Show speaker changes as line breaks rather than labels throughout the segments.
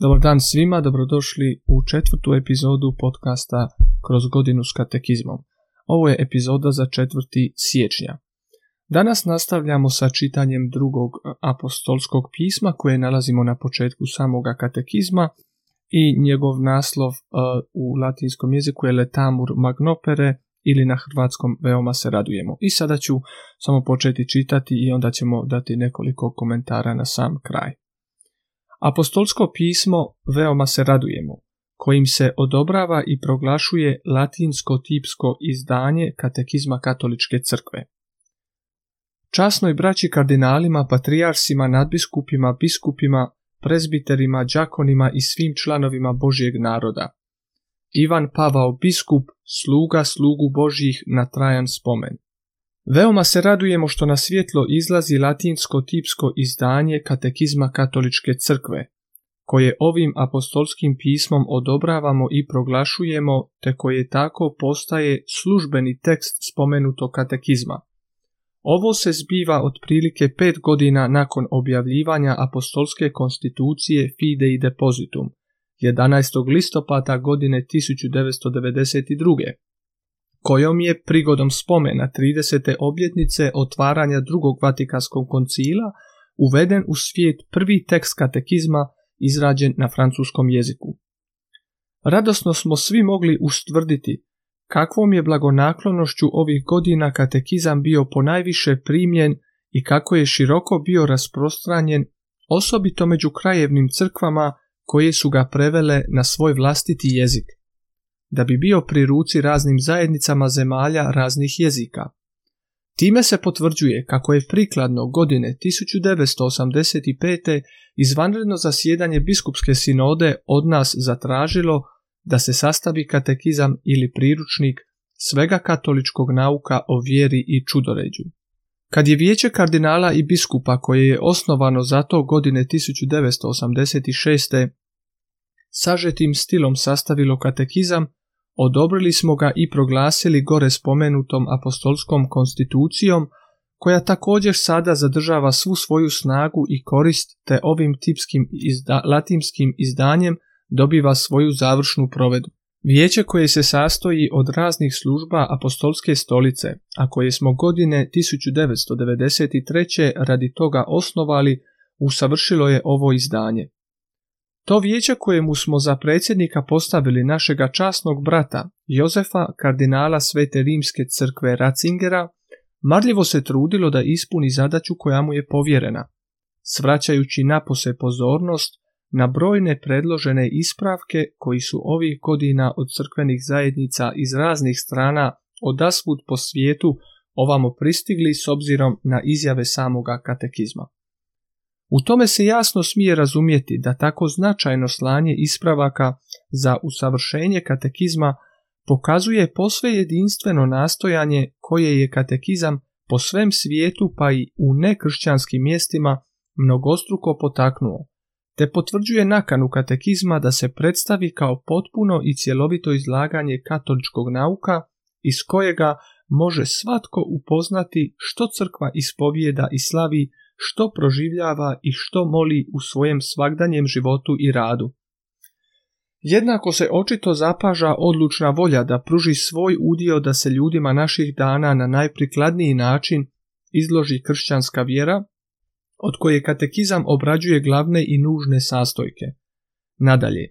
Dobar dan svima, dobrodošli u četvrtu epizodu podcasta Kroz godinu s katekizmom. Ovo je epizoda za četvrti siječnja. Danas nastavljamo sa čitanjem drugog apostolskog pisma koje nalazimo na početku samoga katekizma i njegov naslov uh, u latinskom jeziku je Letamur Magnopere ili na hrvatskom veoma se radujemo. I sada ću samo početi čitati i onda ćemo dati nekoliko komentara na sam kraj. Apostolsko pismo veoma se radujemo, kojim se odobrava i proglašuje latinsko-tipsko izdanje katekizma katoličke crkve. Časnoj braći kardinalima, patrijarsima, nadbiskupima, biskupima, prezbiterima, đakonima i svim članovima Božijeg naroda. Ivan Pavao biskup, sluga slugu Božjih na trajan spomen. Veoma se radujemo što na svjetlo izlazi latinsko-tipsko izdanje katekizma katoličke crkve, koje ovim apostolskim pismom odobravamo i proglašujemo, te koje tako postaje službeni tekst spomenutog katekizma. Ovo se zbiva otprilike pet godina nakon objavljivanja apostolske konstitucije Fide i Depositum, 11. listopada godine 1992 kojom je prigodom spomena 30. obljetnice otvaranja drugog Vatikanskog koncila uveden u svijet prvi tekst katekizma izrađen na francuskom jeziku. Radosno smo svi mogli ustvrditi kakvom je blagonaklonošću ovih godina katekizam bio ponajviše primljen i kako je široko bio rasprostranjen, osobito među krajevnim crkvama koje su ga prevele na svoj vlastiti jezik da bi bio pri ruci raznim zajednicama zemalja raznih jezika. Time se potvrđuje kako je prikladno godine 1985. izvanredno zasjedanje biskupske sinode od nas zatražilo da se sastavi katekizam ili priručnik svega katoličkog nauka o vjeri i čudoređu. Kad je vijeće kardinala i biskupa koje je osnovano za to godine 1986. sažetim stilom sastavilo katekizam, odobrili smo ga i proglasili gore spomenutom apostolskom konstitucijom, koja također sada zadržava svu svoju snagu i korist te ovim tipskim izda, latinskim izdanjem dobiva svoju završnu provedu. Vijeće koje se sastoji od raznih služba apostolske stolice, a koje smo godine 1993. radi toga osnovali, usavršilo je ovo izdanje. To vijeće kojemu smo za predsjednika postavili našega časnog brata Jozefa, kardinala Svete Rimske crkve Ratzingera, marljivo se trudilo da ispuni zadaću koja mu je povjerena, svraćajući napose pozornost na brojne predložene ispravke koji su ovih godina od crkvenih zajednica iz raznih strana odasvud po svijetu ovamo pristigli s obzirom na izjave samoga katekizma. U tome se jasno smije razumjeti da tako značajno slanje ispravaka za usavršenje katekizma pokazuje posve jedinstveno nastojanje koje je katekizam po svem svijetu pa i u nekršćanskim mjestima mnogostruko potaknuo, te potvrđuje nakanu katekizma da se predstavi kao potpuno i cjelovito izlaganje katoličkog nauka iz kojega može svatko upoznati što crkva ispovijeda i slavi što proživljava i što moli u svojem svagdanjem životu i radu. Jednako se očito zapaža odlučna volja da pruži svoj udio da se ljudima naših dana na najprikladniji način izloži kršćanska vjera, od koje katekizam obrađuje glavne i nužne sastojke. Nadalje,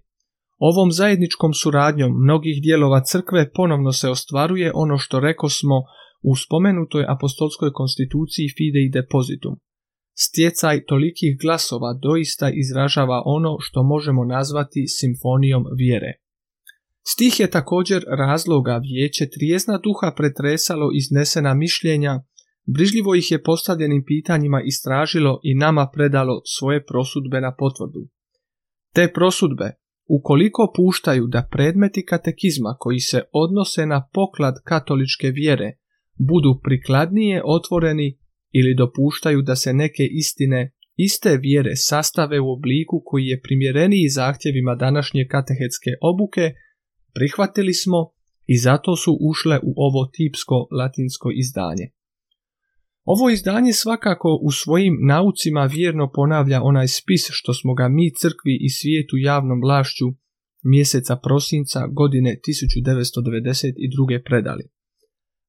ovom zajedničkom suradnjom mnogih dijelova crkve ponovno se ostvaruje ono što reko smo u spomenutoj apostolskoj konstituciji Fide i Depositum – Stjecaj tolikih glasova doista izražava ono što možemo nazvati simfonijom vjere. Stih je također razloga vijeće trijezna duha pretresalo iznesena mišljenja, brižljivo ih je postavljenim pitanjima istražilo i nama predalo svoje prosudbe na potvrdu. Te prosudbe, ukoliko puštaju da predmeti katekizma koji se odnose na poklad katoličke vjere budu prikladnije otvoreni ili dopuštaju da se neke istine iste vjere sastave u obliku koji je primjereniji zahtjevima današnje katehetske obuke, prihvatili smo i zato su ušle u ovo tipsko latinsko izdanje. Ovo izdanje svakako u svojim naucima vjerno ponavlja onaj spis što smo ga mi crkvi i svijetu javnom vlašću mjeseca prosinca godine 1992. predali.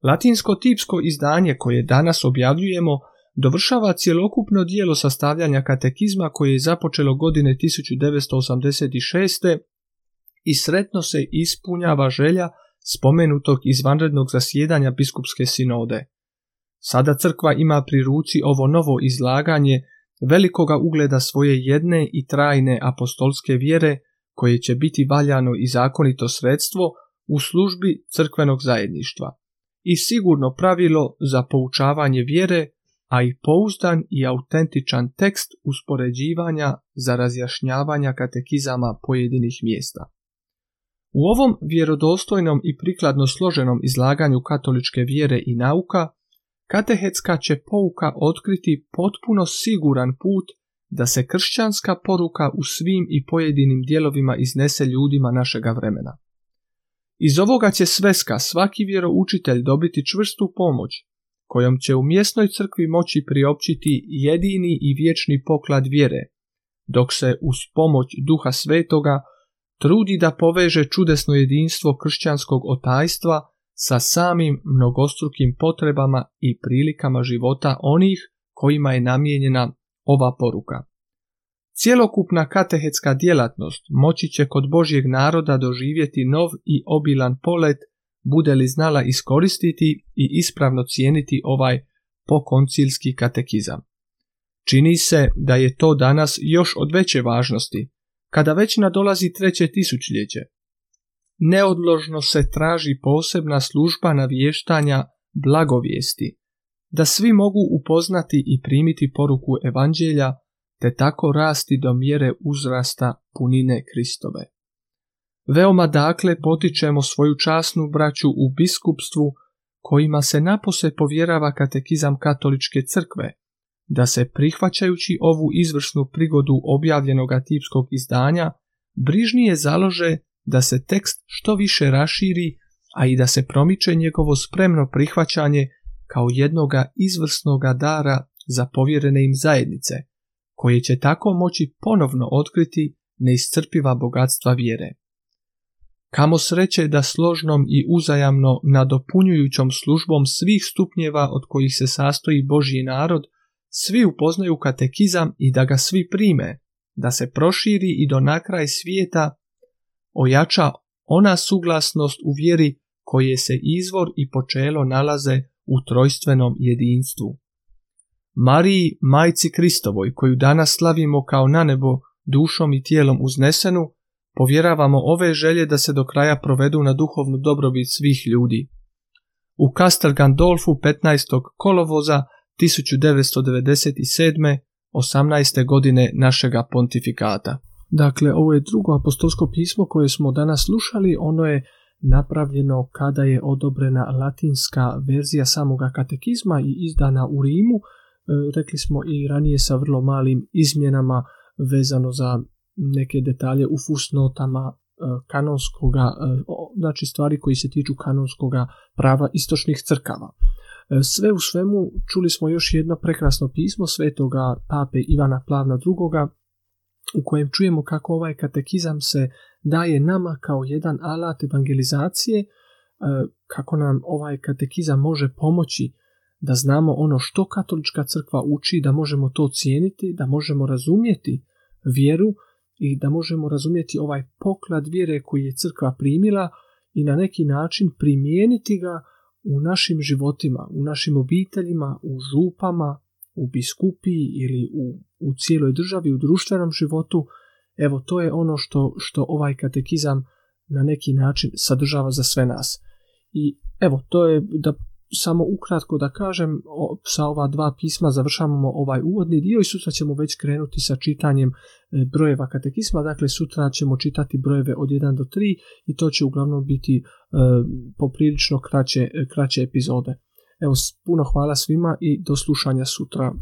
Latinsko tipsko izdanje koje danas objavljujemo dovršava cjelokupno dijelo sastavljanja katekizma koje je započelo godine 1986. i sretno se ispunjava želja spomenutog izvanrednog zasjedanja biskupske sinode. Sada crkva ima pri ruci ovo novo izlaganje velikoga ugleda svoje jedne i trajne apostolske vjere koje će biti valjano i zakonito sredstvo u službi crkvenog zajedništva i sigurno pravilo za poučavanje vjere, a i pouzdan i autentičan tekst uspoređivanja za razjašnjavanja katekizama pojedinih mjesta. U ovom vjerodostojnom i prikladno složenom izlaganju katoličke vjere i nauka, katehetska će pouka otkriti potpuno siguran put da se kršćanska poruka u svim i pojedinim dijelovima iznese ljudima našega vremena. Iz ovoga će sveska svaki vjeroučitelj dobiti čvrstu pomoć, kojom će u mjesnoj crkvi moći priopćiti jedini i vječni poklad vjere, dok se uz pomoć duha svetoga trudi da poveže čudesno jedinstvo kršćanskog otajstva sa samim mnogostrukim potrebama i prilikama života onih kojima je namijenjena ova poruka. Cjelokupna katehetska djelatnost moći će kod Božjeg naroda doživjeti nov i obilan polet, bude li znala iskoristiti i ispravno cijeniti ovaj pokoncilski katekizam. Čini se da je to danas još od veće važnosti, kada već nadolazi treće tisućljeće. Neodložno se traži posebna služba navještanja blagovijesti, da svi mogu upoznati i primiti poruku evanđelja, te tako rasti do mjere uzrasta punine Kristove. Veoma dakle potičemo svoju časnu braću u biskupstvu, kojima se napose povjerava katekizam katoličke crkve, da se prihvaćajući ovu izvrsnu prigodu objavljenog tipskog izdanja, brižnije založe da se tekst što više raširi, a i da se promiče njegovo spremno prihvaćanje kao jednoga izvrsnoga dara za povjerene im zajednice, koje će tako moći ponovno otkriti neiscrpiva bogatstva vjere. Kamo sreće da složnom i uzajamno nadopunjujućom službom svih stupnjeva od kojih se sastoji Božji narod, svi upoznaju katekizam i da ga svi prime, da se proširi i do nakraj svijeta ojača ona suglasnost u vjeri koje se izvor i počelo nalaze u trojstvenom jedinstvu. Mariji, majci Kristovoj, koju danas slavimo kao na nebo dušom i tijelom uznesenu, povjeravamo ove želje da se do kraja provedu na duhovnu dobrobit svih ljudi. U Castel Gandolfu 15. kolovoza 1997. 18. godine našega pontifikata. Dakle, ovo je drugo apostolsko pismo koje smo danas slušali, ono je napravljeno kada je odobrena latinska verzija samoga katekizma i izdana u Rimu, rekli smo i ranije sa vrlo malim izmjenama vezano za neke detalje u fusnotama e, kanonskoga, e, znači stvari koji se tiču kanonskoga prava istočnih crkava. Sve u svemu čuli smo još jedno prekrasno pismo svetoga pape Ivana Plavna II. u kojem čujemo kako ovaj katekizam se daje nama kao jedan alat evangelizacije, e, kako nam ovaj katekizam može pomoći da znamo ono što katolička crkva uči, da možemo to cijeniti, da možemo razumjeti vjeru i da možemo razumjeti ovaj poklad vjere koji je crkva primila i na neki način primijeniti ga u našim životima, u našim obiteljima, u župama, u biskupiji ili u, u cijeloj državi, u društvenom životu, Evo, to je ono što, što ovaj katekizam na neki način sadržava za sve nas. I evo, to je da samo ukratko da kažem, sa ova dva pisma završavamo ovaj uvodni dio i sutra ćemo već krenuti sa čitanjem e, brojeva katekizma, dakle sutra ćemo čitati brojeve od 1 do 3 i to će uglavnom biti e, poprilično kraće, kraće epizode. Evo, puno hvala svima i do slušanja sutra.